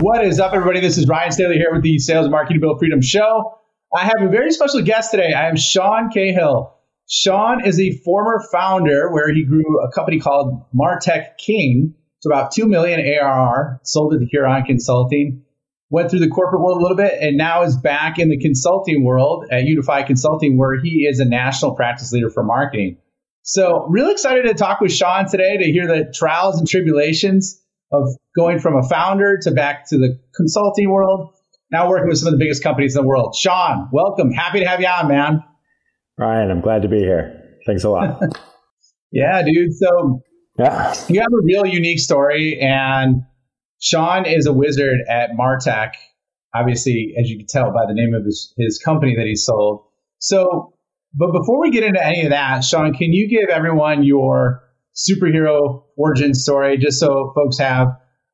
What is up, everybody? This is Ryan Staley here with the Sales Marketing Build Freedom Show. I have a very special guest today. I am Sean Cahill. Sean is a former founder where he grew a company called Martech King to about 2 million ARR, sold it to Huron Consulting, went through the corporate world a little bit, and now is back in the consulting world at Unify Consulting, where he is a national practice leader for marketing. So, really excited to talk with Sean today to hear the trials and tribulations of going from a founder to back to the consulting world, now working with some of the biggest companies in the world. Sean, welcome. Happy to have you on, man. Ryan, I'm glad to be here. Thanks a lot. yeah, dude. So yeah. you have a real unique story, and Sean is a wizard at Martech. Obviously, as you can tell by the name of his, his company that he sold. So, but before we get into any of that, Sean, can you give everyone your superhero origin story, just so folks have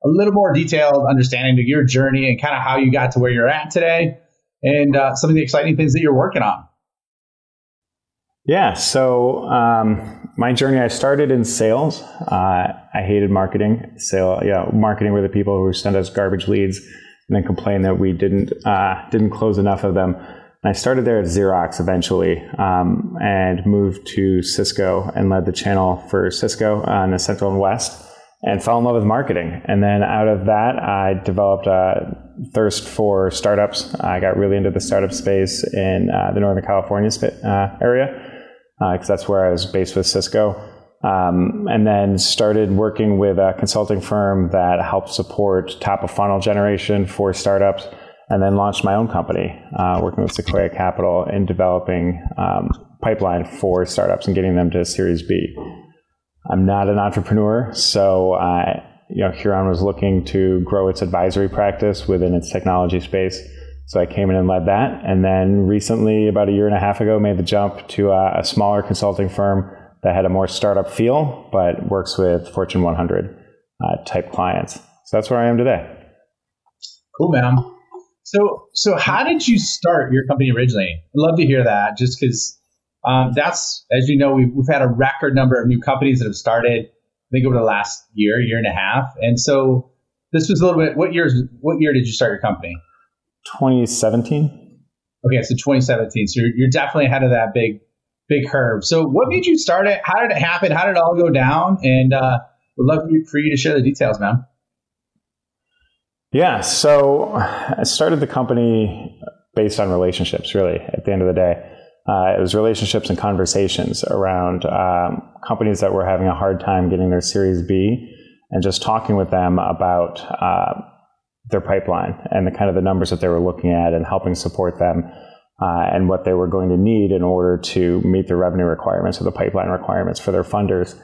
a little more detailed understanding of your journey and kind of how you got to where you're at today and uh, some of the exciting things that you're working on. Yeah, so um, my journey, I started in sales. Uh, I hated marketing. Sale, yeah, marketing were the people who send us garbage leads and then complain that we didn't uh, didn't close enough of them. I started there at Xerox eventually um, and moved to Cisco and led the channel for Cisco on the Central and West and fell in love with marketing. And then out of that, I developed a thirst for startups. I got really into the startup space in uh, the Northern California sp- uh, area because uh, that's where I was based with Cisco. Um, and then started working with a consulting firm that helped support top of funnel generation for startups and then launched my own company, uh, working with Sequoia Capital in developing um, pipeline for startups and getting them to Series B. I'm not an entrepreneur, so uh, you know Huron was looking to grow its advisory practice within its technology space. So I came in and led that, and then recently, about a year and a half ago, made the jump to a, a smaller consulting firm that had a more startup feel, but works with Fortune 100 uh, type clients. So that's where I am today. Cool, man. So, so how did you start your company originally? I'd love to hear that, just because um, that's, as you know, we've, we've had a record number of new companies that have started. I think over the last year, year and a half, and so this was a little bit. What years? What year did you start your company? 2017. Okay, so 2017. So you're, you're definitely ahead of that big, big curve. So what made you start it? How did it happen? How did it all go down? And uh, would love for you to share the details, man. Yeah, so I started the company based on relationships, really, at the end of the day. Uh, it was relationships and conversations around um, companies that were having a hard time getting their Series B and just talking with them about uh, their pipeline and the kind of the numbers that they were looking at and helping support them uh, and what they were going to need in order to meet the revenue requirements or the pipeline requirements for their funders.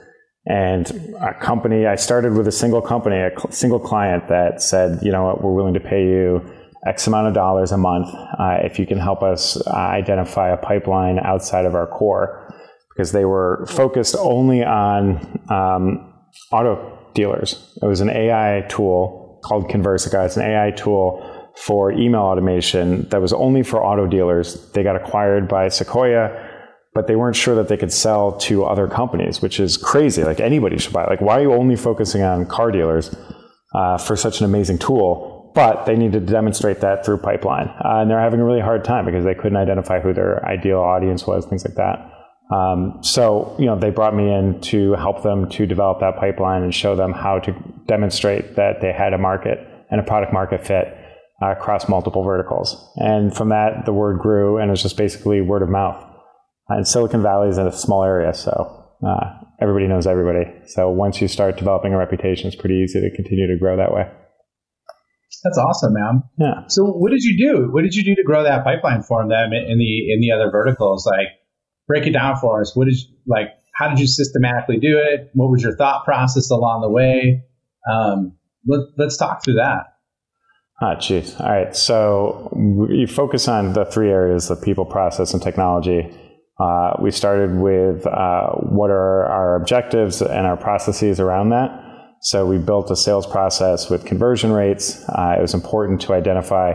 And a company, I started with a single company, a cl- single client that said, you know what, we're willing to pay you X amount of dollars a month uh, if you can help us uh, identify a pipeline outside of our core. Because they were focused only on um, auto dealers. It was an AI tool called Conversica. It's an AI tool for email automation that was only for auto dealers. They got acquired by Sequoia but they weren't sure that they could sell to other companies, which is crazy. Like anybody should buy. It. Like, why are you only focusing on car dealers uh, for such an amazing tool? But they needed to demonstrate that through pipeline, uh, and they're having a really hard time because they couldn't identify who their ideal audience was, things like that. Um, so, you know, they brought me in to help them to develop that pipeline and show them how to demonstrate that they had a market and a product market fit across multiple verticals. And from that, the word grew, and it was just basically word of mouth and Silicon Valley is in a small area, so uh, everybody knows everybody. So once you start developing a reputation, it's pretty easy to continue to grow that way. That's awesome, man. Yeah. So what did you do? What did you do to grow that pipeline for them in the in the other verticals? Like, break it down for us. What did you, like? How did you systematically do it? What was your thought process along the way? Um, let, us talk through that. Ah, geez. All right. So you focus on the three areas of people, process, and technology. Uh, we started with uh, what are our objectives and our processes around that. So we built a sales process with conversion rates. Uh, it was important to identify.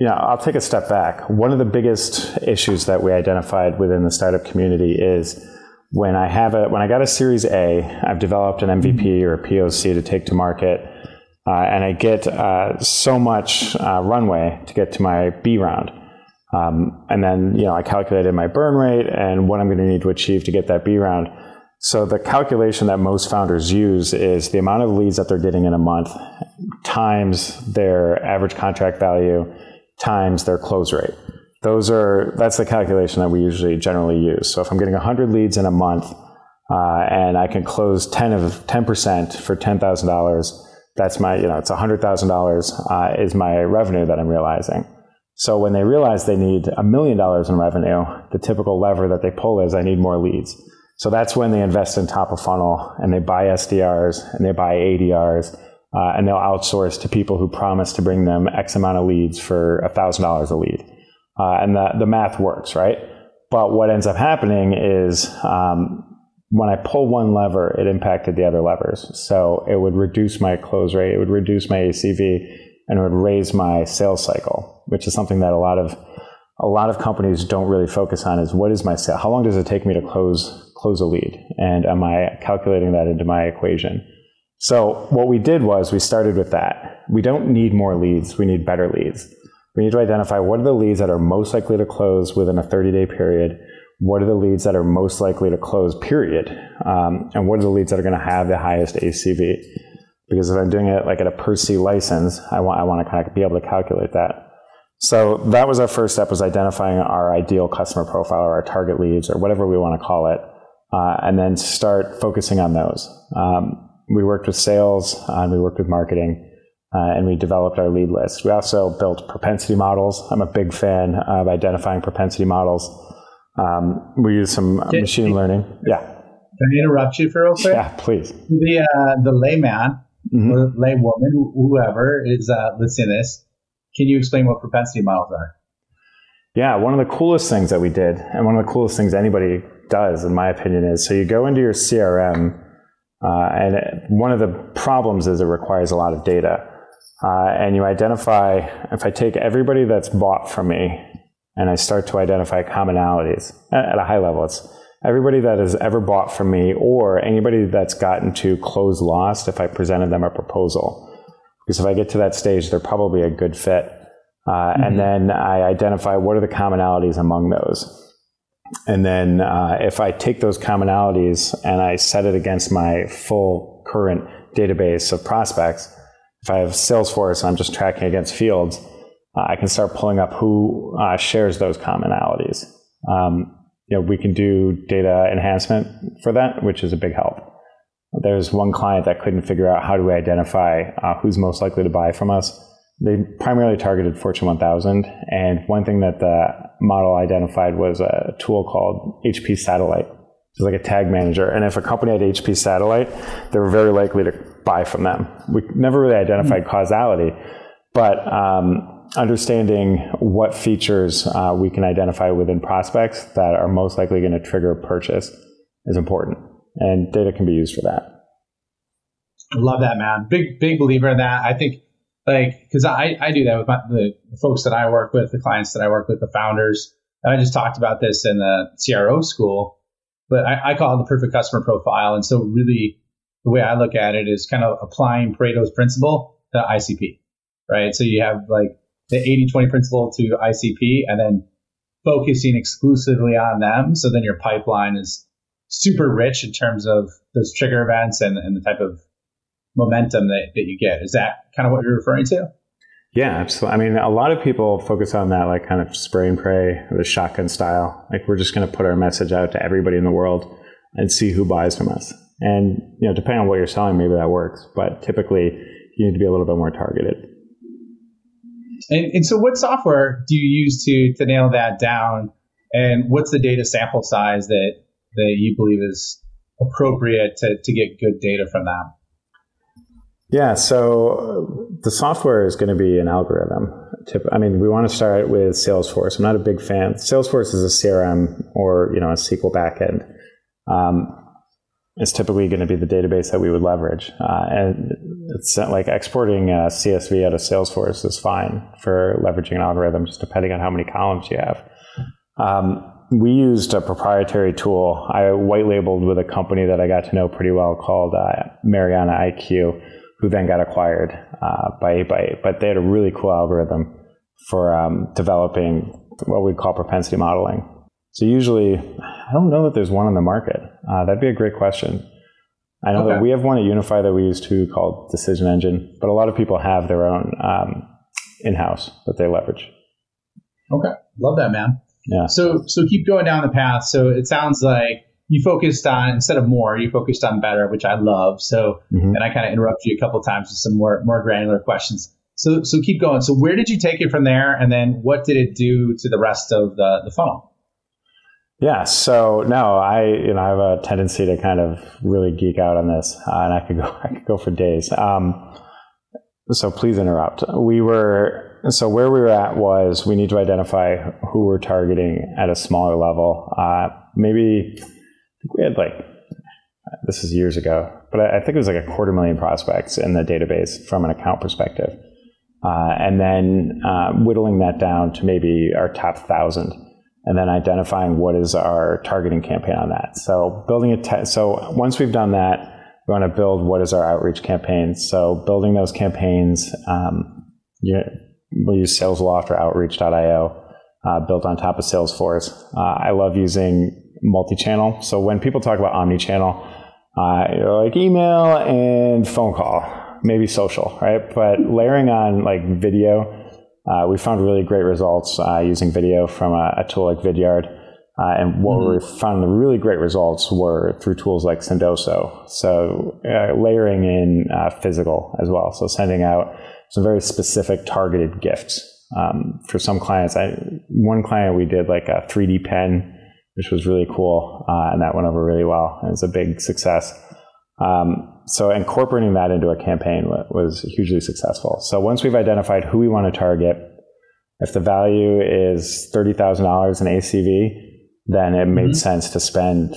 You know, I'll take a step back. One of the biggest issues that we identified within the startup community is when I have a when I got a Series A, I've developed an MVP or a POC to take to market, uh, and I get uh, so much uh, runway to get to my B round. Um, and then, you know, I calculated my burn rate and what I'm going to need to achieve to get that B round. So the calculation that most founders use is the amount of leads that they're getting in a month times their average contract value times their close rate. Those are that's the calculation that we usually generally use. So if I'm getting 100 leads in a month uh, and I can close 10 of 10% for $10,000, that's my you know it's $100,000 uh, is my revenue that I'm realizing. So when they realize they need a million dollars in revenue, the typical lever that they pull is I need more leads. So that's when they invest in top of funnel and they buy SDRs and they buy ADRs uh, and they'll outsource to people who promise to bring them X amount of leads for $1,000 a lead. Uh, and the, the math works, right? But what ends up happening is um, when I pull one lever, it impacted the other levers. So it would reduce my close rate, it would reduce my ACV, and it would raise my sales cycle, which is something that a lot of a lot of companies don't really focus on is what is my sale? How long does it take me to close close a lead? And am I calculating that into my equation? So what we did was we started with that. We don't need more leads, we need better leads. We need to identify what are the leads that are most likely to close within a 30 day period. What are the leads that are most likely to close, period? Um, and what are the leads that are going to have the highest ACV? Because if I'm doing it like at a per se license, I want I want to kind of be able to calculate that. So that was our first step was identifying our ideal customer profile or our target leads or whatever we want to call it, uh, and then start focusing on those. Um, we worked with sales uh, and we worked with marketing. Uh, and we developed our lead list. We also built propensity models. I'm a big fan of identifying propensity models. Um, we use some machine learning. Yeah. Can I interrupt you for real quick? Yeah, please. The uh, the layman mm-hmm. or laywoman, whoever is uh, listening to this, can you explain what propensity models are? Yeah, one of the coolest things that we did, and one of the coolest things anybody does, in my opinion, is so you go into your CRM, uh, and it, one of the problems is it requires a lot of data. Uh, and you identify, if I take everybody that's bought from me and I start to identify commonalities at, at a high level, it's everybody that has ever bought from me or anybody that's gotten to close lost if I presented them a proposal. Because if I get to that stage, they're probably a good fit. Uh, mm-hmm. And then I identify what are the commonalities among those. And then uh, if I take those commonalities and I set it against my full current database of prospects, if I have Salesforce and I'm just tracking against fields, uh, I can start pulling up who uh, shares those commonalities. Um, you know, we can do data enhancement for that, which is a big help. There's one client that couldn't figure out how do we identify uh, who's most likely to buy from us. They primarily targeted Fortune 1000, and one thing that the model identified was a tool called HP Satellite. It's like a tag manager, and if a company had HP Satellite, they were very likely to buy from them. We never really identified mm-hmm. causality, but um, understanding what features uh, we can identify within prospects that are most likely going to trigger purchase is important, and data can be used for that. Love that, man. Big big believer in that. I think like because I I do that with my, the folks that I work with, the clients that I work with, the founders. And I just talked about this in the CRO school, but I, I call it the perfect customer profile. And so really the way I look at it is kind of applying Pareto's principle to ICP, right? So you have like the 80 20 principle to ICP and then focusing exclusively on them. So then your pipeline is super rich in terms of those trigger events and, and the type of momentum that, that you get. Is that kind of what you're referring to? Yeah, absolutely. I mean, a lot of people focus on that, like kind of spray and pray, the shotgun style. Like we're just going to put our message out to everybody in the world and see who buys from us. And you know, depending on what you're selling, maybe that works. But typically, you need to be a little bit more targeted. And, and so, what software do you use to to nail that down? And what's the data sample size that that you believe is appropriate to, to get good data from that? Yeah, so the software is going to be an algorithm. I mean, we want to start with Salesforce. I'm not a big fan. Salesforce is a CRM or you know a SQL backend. Um, it's typically going to be the database that we would leverage, uh, and it's like exporting CSV out of Salesforce is fine for leveraging an algorithm, just depending on how many columns you have. Um, we used a proprietary tool I white labeled with a company that I got to know pretty well called uh, Mariana IQ who then got acquired uh, by 8x8. But they had a really cool algorithm for um, developing what we call propensity modeling. So usually, I don't know that there's one on the market. Uh, that'd be a great question. I know okay. that we have one at Unify that we use too called Decision Engine, but a lot of people have their own um, in-house that they leverage. Okay, love that, man. Yeah. So so keep going down the path. So it sounds like you focused on instead of more, you focused on better, which I love. So, mm-hmm. and I kind of interrupt you a couple times with some more more granular questions. So, so keep going. So, where did you take it from there, and then what did it do to the rest of the the funnel? Yeah. So no, I you know I have a tendency to kind of really geek out on this, uh, and I could go I could go for days. Um, so please interrupt. We were so where we were at was we need to identify who we're targeting at a smaller level. Uh, maybe we had like this is years ago, but I, think it was like a quarter million prospects in the database from an account perspective, uh, and then uh, whittling that down to maybe our top thousand, and then identifying what is our targeting campaign on that. So building a te- so once we've done that, we want to build what is our outreach campaign. So building those campaigns, um, you we'll use SalesLoft or Outreach.io. Uh, built on top of Salesforce. Uh, I love using multi-channel. So when people talk about omni-channel, uh, like email and phone call, maybe social, right? But layering on like video, uh, we found really great results uh, using video from a, a tool like Vidyard. Uh, and what mm-hmm. we found the really great results were through tools like Sendoso. So uh, layering in uh, physical as well. So sending out some very specific targeted gifts. Um, for some clients, I, one client we did like a 3D pen which was really cool. Uh, and that went over really well. And it's a big success. Um, so incorporating that into a campaign was hugely successful. So once we've identified who we want to target, if the value is $30,000 in ACV, then it made mm-hmm. sense to spend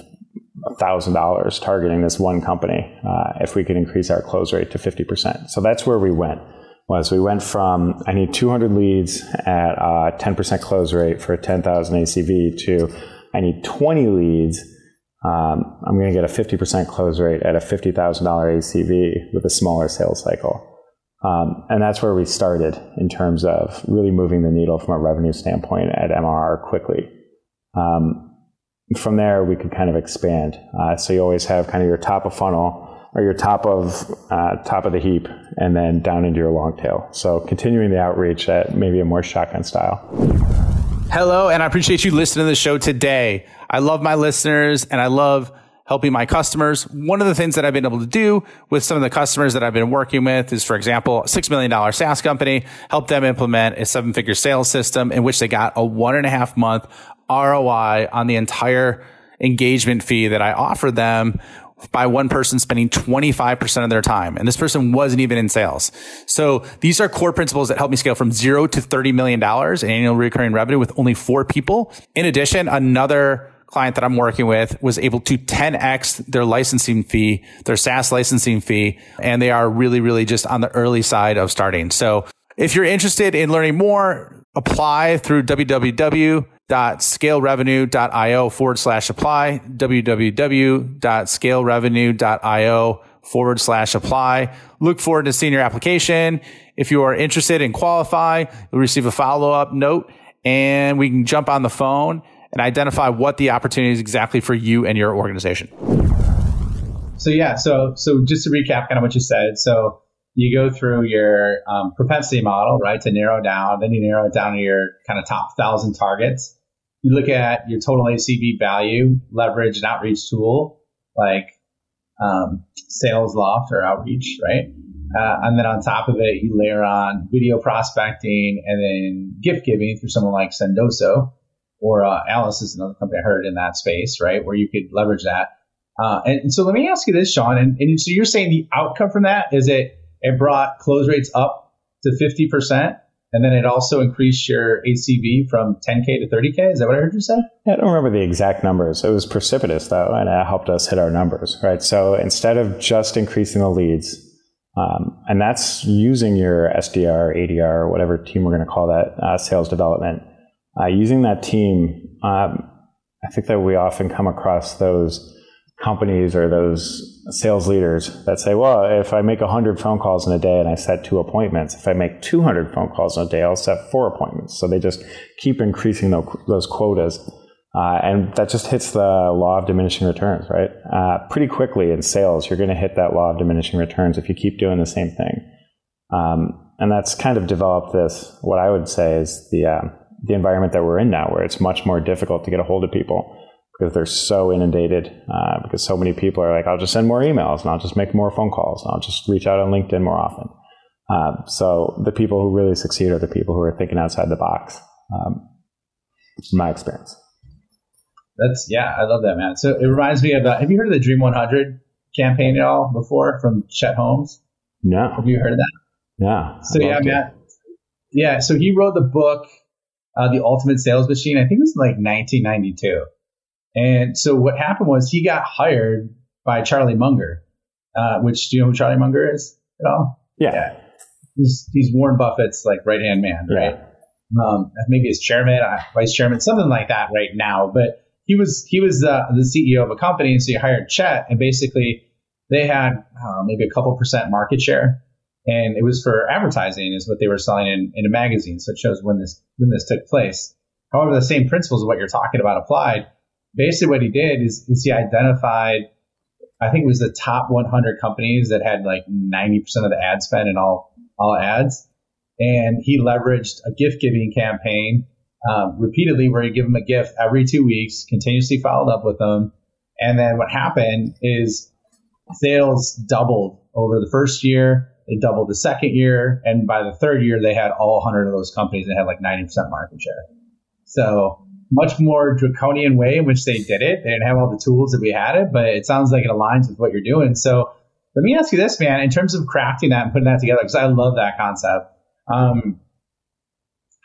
$1,000 targeting this one company uh, if we could increase our close rate to 50%. So that's where we went was we went from I need 200 leads at a 10% close rate for 10,000 ACV to I need 20 leads. Um, I'm going to get a 50% close rate at a $50,000 ACV with a smaller sales cycle. Um, and that's where we started in terms of really moving the needle from a revenue standpoint at MRR quickly. Um, from there, we could kind of expand. Uh, so you always have kind of your top of funnel or your top of uh, top of the heap, and then down into your long tail. So continuing the outreach at maybe a more shotgun style. Hello, and I appreciate you listening to the show today. I love my listeners and I love helping my customers. One of the things that I've been able to do with some of the customers that I've been working with is, for example, a $6 million SaaS company, help them implement a seven figure sales system in which they got a one and a half month ROI on the entire engagement fee that I offered them by one person spending 25% of their time. And this person wasn't even in sales. So these are core principles that help me scale from zero to $30 million in annual recurring revenue with only four people. In addition, another client that I'm working with was able to 10x their licensing fee, their SaaS licensing fee. And they are really, really just on the early side of starting. So if you're interested in learning more, apply through www www.scalerevenue.io forward slash apply, www.scalerevenue.io forward slash apply. Look forward to seeing your application. If you are interested and qualify, you'll receive a follow up note and we can jump on the phone and identify what the opportunity is exactly for you and your organization. So yeah, so so just to recap kind of what you said. So you go through your um, propensity model, right, to narrow down. Then you narrow it down to your kind of top thousand targets. You look at your total ACV value, leverage and outreach tool like um, SalesLoft or Outreach, right? Uh, and then on top of it, you layer on video prospecting and then gift giving through someone like Sendoso or uh, Alice is another company I heard in that space, right? Where you could leverage that. Uh, and, and, so let me ask you this, Sean. And, and so you're saying the outcome from that is it it brought close rates up to 50%. And then it also increased your ACV from 10K to 30K. Is that what I heard you say? I don't remember the exact numbers. It was precipitous, though, and it helped us hit our numbers, right? So instead of just increasing the leads, um, and that's using your SDR, ADR, whatever team we're going to call that, uh, sales development, uh, using that team, um, I think that we often come across those companies or those sales leaders that say, well, if I make 100 phone calls in a day and I set two appointments, if I make 200 phone calls in a day, I'll set four appointments. So they just keep increasing those quotas. Uh, and that just hits the law of diminishing returns, right? Uh, pretty quickly in sales, you're going to hit that law of diminishing returns if you keep doing the same thing. Um, and that's kind of developed this, what I would say is the, uh, the environment that we're in now, where it's much more difficult to get a hold of people because they're so inundated. Uh, because so many people are like, I'll just send more emails and I'll just make more phone calls and I'll just reach out on LinkedIn more often. Uh, so the people who really succeed are the people who are thinking outside the box. Um, my experience. That's yeah, I love that man. So it reminds me of uh, have you heard of the Dream 100 campaign at all before from Chet Holmes? No. Have you heard of that? No. So yeah, man. Yeah, so he wrote the book, uh, The Ultimate Sales Machine. I think it was like 1992. And so what happened was he got hired by Charlie Munger, uh, which do you know who Charlie Munger is at all? Yeah. yeah. He's, he's Warren Buffett's like right hand man, right? Yeah. Um, maybe his chairman, uh, vice chairman, something like that right now. But he was he was uh, the CEO of a company, and so he hired Chet, and basically they had uh, maybe a couple percent market share, and it was for advertising, is what they were selling in, in a magazine. So it shows when this when this took place. However, the same principles of what you're talking about applied basically what he did is, is he identified, I think it was the top 100 companies that had like 90% of the ad spend in all, all ads. And he leveraged a gift giving campaign um, repeatedly where he give them a gift every two weeks, continuously followed up with them. And then what happened is sales doubled over the first year. They doubled the second year. And by the third year, they had all 100 of those companies that had like 90% market share. So much more draconian way in which they did it. They didn't have all the tools that we had it, but it sounds like it aligns with what you're doing. So let me ask you this, man, in terms of crafting that and putting that together, because I love that concept. Um,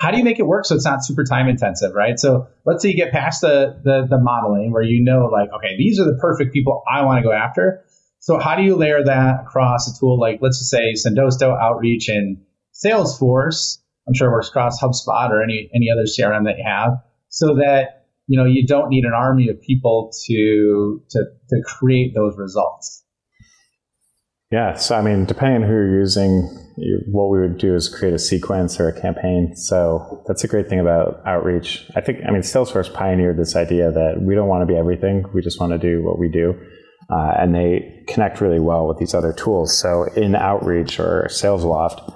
how do you make it work so it's not super time intensive, right? So let's say you get past the, the, the modeling where you know, like, okay, these are the perfect people I want to go after. So how do you layer that across a tool like, let's just say Sendoso, Outreach, and Salesforce? I'm sure it works across HubSpot or any any other CRM that you have so that you know you don't need an army of people to to to create those results. Yeah, so I mean, depending on who you're using, what we would do is create a sequence or a campaign. So that's a great thing about outreach. I think, I mean, Salesforce pioneered this idea that we don't want to be everything; we just want to do what we do. Uh, and they connect really well with these other tools. So in Outreach or SalesLoft,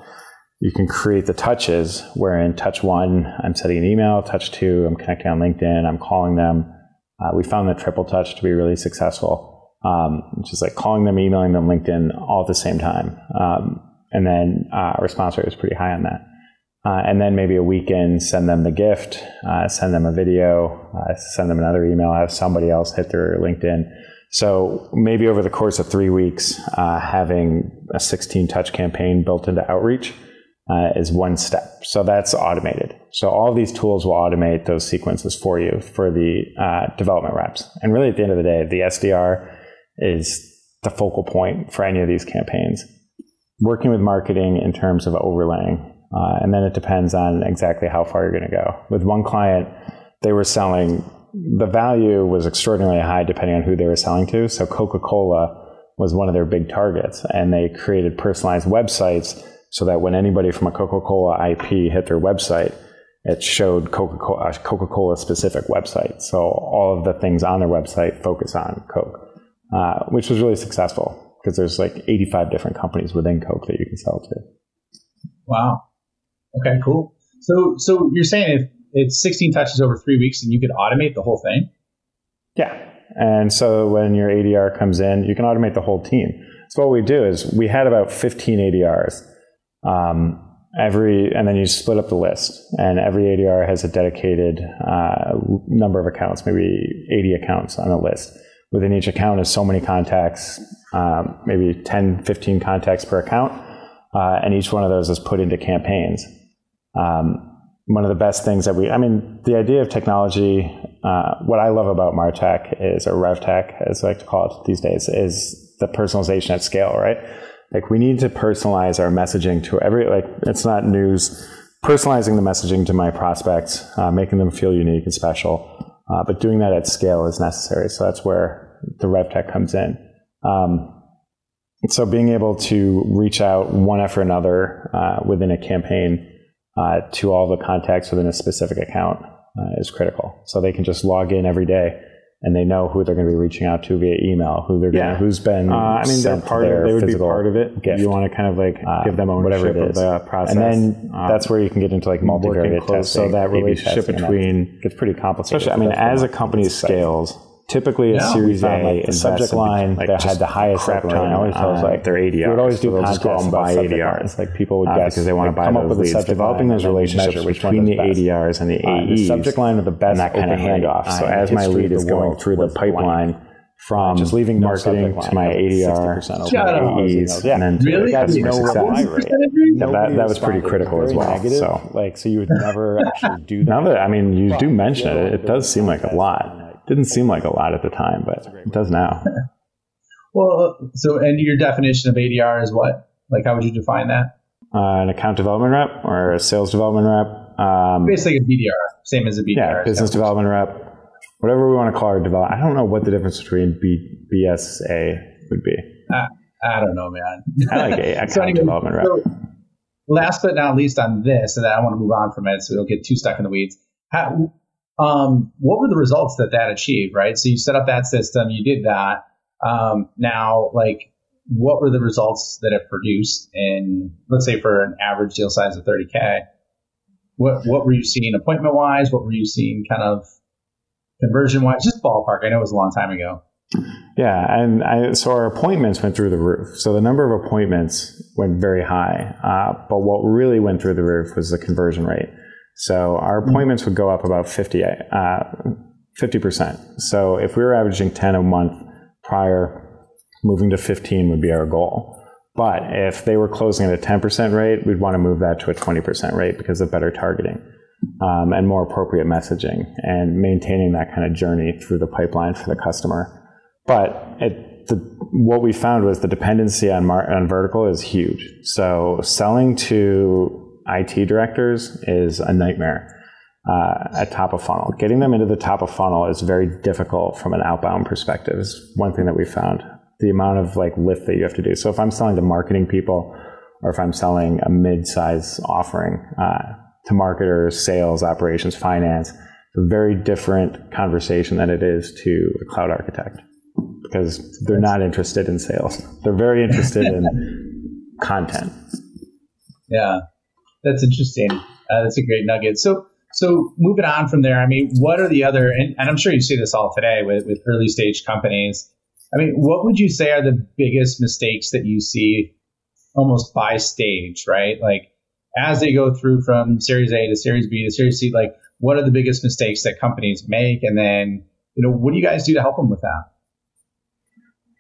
you can create the touches where in touch one, I'm sending an email, touch two, I'm connecting on LinkedIn, I'm calling them. Uh, we found the triple touch to be really successful, um, which is like calling them, emailing them, LinkedIn all at the same time. Um, and then uh, response rate was pretty high on that. Uh, and then maybe a weekend, send them the gift, uh, send them a video, uh, send them another email, have somebody else hit their LinkedIn. So maybe over the course of three weeks, uh, having a 16 touch campaign built into outreach uh, is one step. So that's automated. So all these tools will automate those sequences for you for the uh, development reps. And really, at the end of the day, the SDR is the focal point for any of these campaigns. Working with marketing in terms of overlaying, uh, and then it depends on exactly how far you're going to go. With one client, they were selling the value was extraordinarily high depending on who they were selling to. So Coca Cola was one of their big targets, and they created personalized websites so that when anybody from a Coca-Cola IP hit their website, it showed Coca-Cola, a Coca-Cola specific website. So all of the things on their website focus on Coke, uh, which was really successful because there's like 85 different companies within Coke that you can sell to. Wow. Okay, cool. So, so you're saying if it's 16 touches over three weeks and you could automate the whole thing? Yeah. And so when your ADR comes in, you can automate the whole team. So what we do is we had about 15 ADRs um, every and then you split up the list, and every ADR has a dedicated uh, number of accounts, maybe 80 accounts on a list. Within each account is so many contacts, um, maybe 10, 15 contacts per account. uh, and each one of those is put into campaigns. Um, one of the best things that we, I mean, the idea of technology, uh, what I love about Martech is, or RevTech, as I like to call it these days, is the personalization at scale, right? Like we need to personalize our messaging to every, like it's not news, personalizing the messaging to my prospects, uh, making them feel unique and special. Uh, but doing that at scale is necessary. So that's where the RevTech comes in. Um, so being able to reach out one after another uh, within a campaign uh, to all the contacts within a specific account uh, is critical. So they can just log in every day and they know who they're going to be reaching out to via email, who they're gonna, who's been. Uh, I mean, they're part of. They would be part of it. Gift. You want to kind of like Uh, give them ownership whatever it of the process, And then um, that's where you can get into like multivariate testing. So that relationship testing, and that between- gets pretty complicated. Especially, I mean, as a company scales, typically a we Series A like, the subject line like, that had the highest crap open ton rate always like, their ADR. We would always do So just contests and about buy ADRs. Like people would uh, guess because they want like, to buy come up with leads. subject Developing those relationships between the best. ADRs and the Uh, AEs. the subject line with the best and that kind of handoff. So as my lead is going through the pipeline from just leaving no marketing to my ADR 60% open Shut and up. AEs, Yeah. and then to Really? customer no success. rate. rate? That- that was pretty critical as well, negative. so. like, so you would never actually do that. Now that I mean, you do mention it, it does seem like a lot. Didn't seem like a lot at the time, but it does now. Well, so and your definition of ADR is what? Like, how would you define that? Uh, an account development rep or a sales development rep. Um, Basically, a BDR, same as a BDR. yeah, business development rep, whatever we want to call our develop. I don't know what the difference between B, BSA would be. I don't know, man. I like a account So anyway, development rep. so last but not least on this, and then I want to move on from it so we don't get too stuck in the weeds. How, um, what were the results that that achieved, right? So you set up that system, you did that. Um, now, like, what were the results that it produced And let's say, for an average deal size of 30K? What, what were you seeing appointment wise? What were you seeing kind of conversion wise? Just ballpark. I know it was a long time ago. Yeah, and I, so our appointments went through the roof. So the number of appointments went very high, uh, but what really went through the roof was the conversion rate. So our appointments would go up about 50, uh, 50%. So if we were averaging 10 a month prior, moving to 15 would be our goal. But if they were closing at a 10% rate, we'd want to move that to a 20% rate because of better targeting um, and more appropriate messaging and maintaining that kind of journey through the pipeline for the customer. But it, the, what we found was the dependency on, mar- on vertical is huge. So selling to IT directors is a nightmare uh, at top of funnel. Getting them into the top of funnel is very difficult from an outbound perspective. Is one thing that we found. The amount of like lift that you have to do. So if I'm selling to marketing people, or if I'm selling a mid-size offering uh, to marketers, sales, operations, finance, it's a very different conversation than it is to a cloud architect because they're not interested in sales. They're very interested in content. Yeah, that's interesting. Uh, that's a great nugget. So, so moving on from there, I mean, what are the other? And, and I'm sure you see this all today with, with early stage companies. I mean, what would you say are the biggest mistakes that you see almost by stage, right? Like as they go through from Series A to Series B to Series C, like what are the biggest mistakes that companies make, and then you know, what do you guys do to help them with that?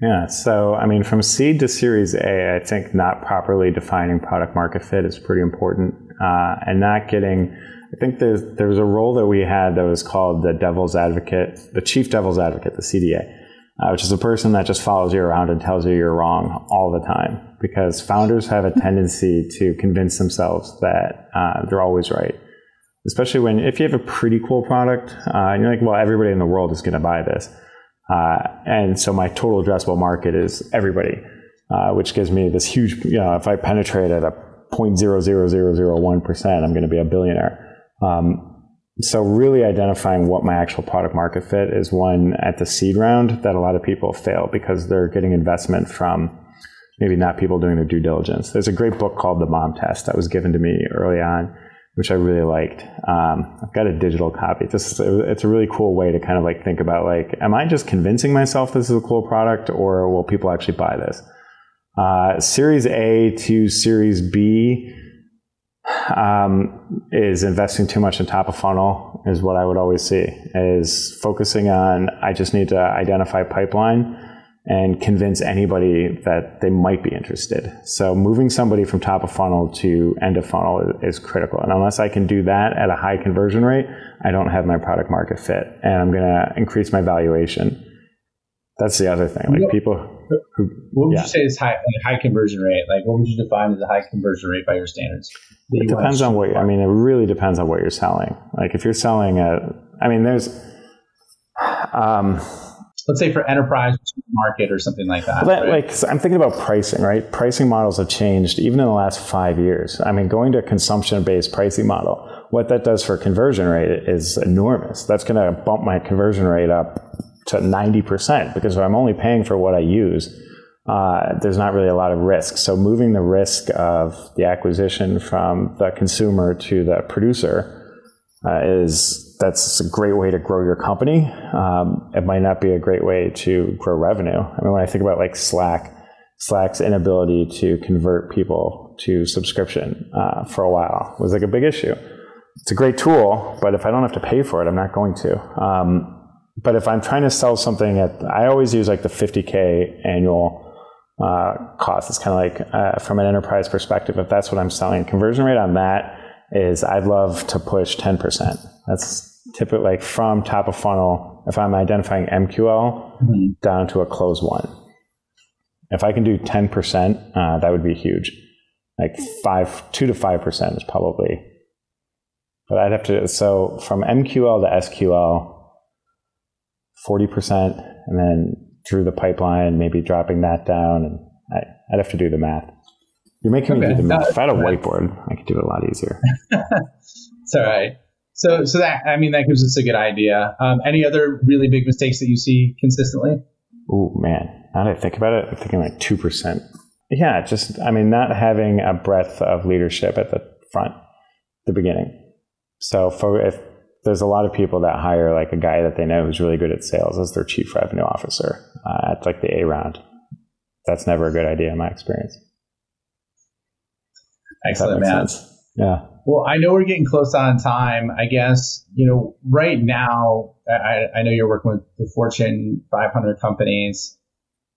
Yeah, so I mean, from seed to Series A, I think not properly defining product market fit is pretty important, uh, and not getting. I think there's there was a role that we had that was called the devil's advocate, the chief devil's advocate, the CDA, uh, which is a person that just follows you around and tells you you're wrong all the time. Because founders have a tendency to convince themselves that uh, they're always right, especially when if you have a pretty cool product, uh, and you're like, well, everybody in the world is going to buy this. Uh, and so my total addressable market is everybody, uh, which gives me this huge, you know, if I penetrate at a 0.00001%, I'm going to be a billionaire. Um, so really identifying what my actual product market fit is one at the seed round that a lot of people fail because they're getting investment from maybe not people doing their due diligence. There's a great book called The Mom Test that was given to me early on, which I really liked. Um, I've got a digital copy. Just it's a really cool way to kind of like think about like, am I just convincing myself this is a cool product, or will people actually buy this? Uh, series A to Series B um, is investing too much in top of funnel is what I would always see is focusing on I just need to identify pipeline and convince anybody that they might be interested. So moving somebody from top of funnel to end of funnel is, critical. And unless I can do that at a high conversion rate, I don't have my product market fit and I'm going to increase my valuation. That's the other thing. Like people who, what would yeah. you say is high, like high conversion rate? Like what would you define as a high conversion rate by your standards? It depends on what, I mean, it really depends on what you're selling. Like if you're selling a, I mean, there's, um, let's say for enterprise market or something like that. right? Like I'm thinking about pricing, right? Pricing models have changed even in the last five years. I mean, going to a consumption-based pricing model, what that does for conversion rate is enormous. That's going to bump my conversion rate up to 90% because if I'm only paying for what I use, uh, there's not really a lot of risk. So moving the risk of the acquisition from the consumer to the producer uh, is that's a great way to grow your company. Um, it might not be a great way to grow revenue. I mean, when I think about like Slack, Slack's inability to convert people to subscription uh, for a while was like a big issue. It's a great tool, but if I don't have to pay for it, I'm not going to. Um, but if I'm trying to sell something at, I always use like the 50k annual uh, cost. It's kind of like uh, from an enterprise perspective, if that's what I'm selling, conversion rate on that is I'd love to push 10%. That's typically like from top of funnel, if I'm identifying MQL mm-hmm. down to a close one. If I can do 10%, uh, that would be huge. Like five, two to 5% is probably, but I'd have to, so from MQL to SQL, 40%, and then through the pipeline, maybe dropping that down. And I, would have to do the math. You're making okay. me do the math. If I had a whiteboard, I could do it a lot easier. it's all right. So, so that I mean that gives us a good idea. Um, any other really big mistakes that you see consistently? Oh man, now that I think about it, I'm thinking like two percent. Yeah, just I mean not having a breadth of leadership at the front, the beginning. So for if there's a lot of people that hire like a guy that they know who's really good at sales as their chief revenue officer uh, at like the A round. That's never a good idea in my experience. Excellent, man. Sense. Yeah. Well, I know we're getting close on time. I guess, you know, right now, I, I know you're working with the Fortune 500 companies.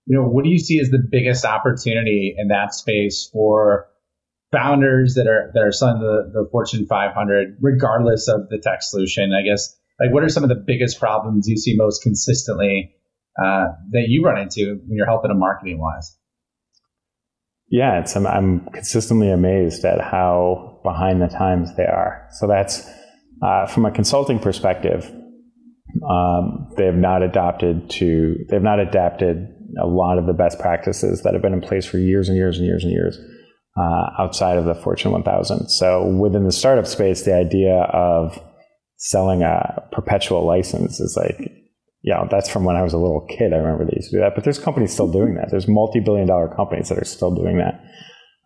You know, what do you see as the biggest opportunity in that space for founders that are that are selling the, the Fortune 500, regardless of the tech solution? I guess, like, what are some of the biggest problems you see most consistently uh, that you run into when you're helping them marketing wise? Yeah, it's I'm, I'm consistently amazed at how behind the times they are. So that's uh, from a consulting perspective. Um, they have not adopted to they've not adapted a lot of the best practices that have been in place for years and years and years and years uh, outside of the Fortune 1000. So within the startup space, the idea of selling a perpetual license is like yeah, that's from when I was a little kid. I remember they used to do that. But there's companies still doing that. There's multi-billion dollar companies that are still doing that.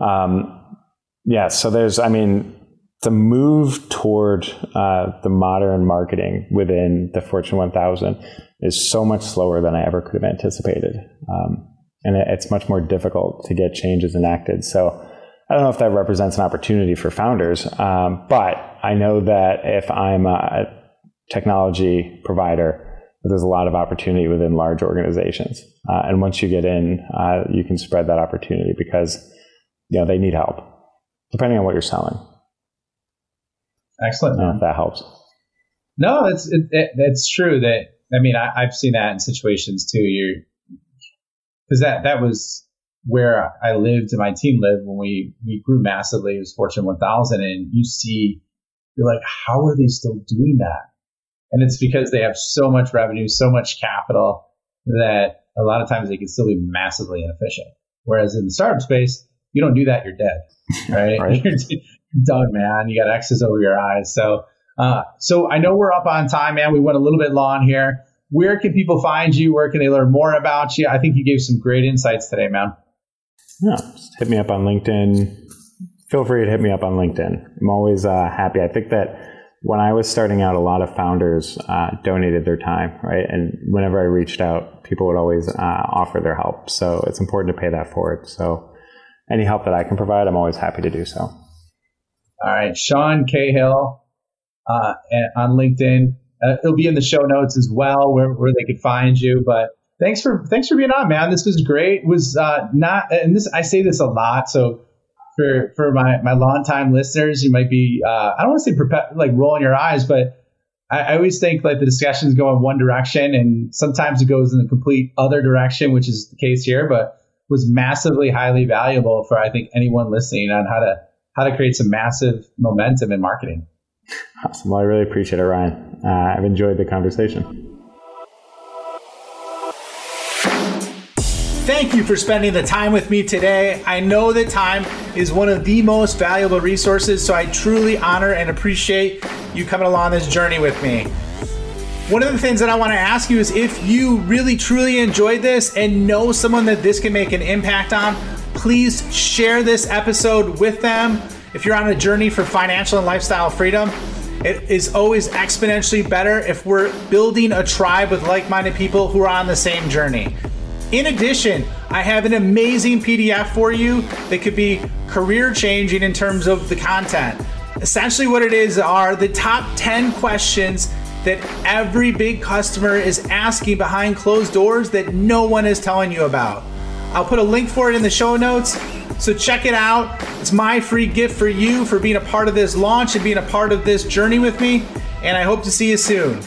Um, yeah, so there's, I mean, the move toward uh, the modern marketing within the Fortune 1000 is so much slower than I ever could have anticipated. Um, and it, it's much more difficult to get changes enacted. So I don't know if that represents an opportunity for founders, um, but I know that if I'm a technology provider, there's a lot of opportunity within large organizations. Uh, and once you get in, uh, you can spread that opportunity because you know they need help, depending on what you're selling. Excellent. if that helps. No, it's it, it, it's true that I mean I, have seen that in situations too. You because that that was where I lived and my team lived when we we grew massively. It was Fortune 1000, and you see, you're like, how are they still doing that? And it's because they have so much revenue, so much capital that a lot of times they can still be massively inefficient. Whereas in the startup space, you don't do that, you're dead, right? right. you're done, man. You got X's over your eyes. So, uh, so I know we're up on time, man. We went a little bit long here. Where can people find you? Where can they learn more about you? I think you gave some great insights today, man. Yeah, just hit me up on LinkedIn. Feel free to hit me up on LinkedIn. I'm always uh, happy. I think that when I was starting out, a lot of founders uh, donated their time, right? And whenever I reached out, people would always uh, offer their help. So it's important to pay that forward. So any help that I can provide, I'm always happy to do so. All right, Sean Cahill uh, on LinkedIn. Uh, it'll be in the show notes as well, where, where they could find you. But thanks for thanks for being on, man. This was great. It was uh, not, and this I say this a lot, so for for my my longtime listeners, you might be uh, I don't want to say perpe- like rolling your eyes, but I, I, always think like the discussions go in one direction, and sometimes it goes in the complete other direction, which is the case here. But was massively highly valuable for I think anyone listening on how to how to create some massive momentum in marketing. Awesome. Well, I really appreciate it, Ryan. Uh, I've enjoyed the conversation. Thank you for spending the time with me today. I know that time is one of the most valuable resources, so I truly honor and appreciate you coming along this journey with me. One of the things that I want to ask you is if you really truly enjoyed this and know someone that this can make an impact on, please share this episode with them. If you're on a journey for financial and lifestyle freedom, it is always exponentially better if we're building a tribe with like minded people who are on the same journey. In addition, I have an amazing PDF for you that could be career changing in terms of the content. Essentially, what it is are the top 10 questions that every big customer is asking behind closed doors that no one is telling you about. I'll put a link for it in the show notes. So check it out. It's my free gift for you for being a part of this launch and being a part of this journey with me. And I hope to see you soon.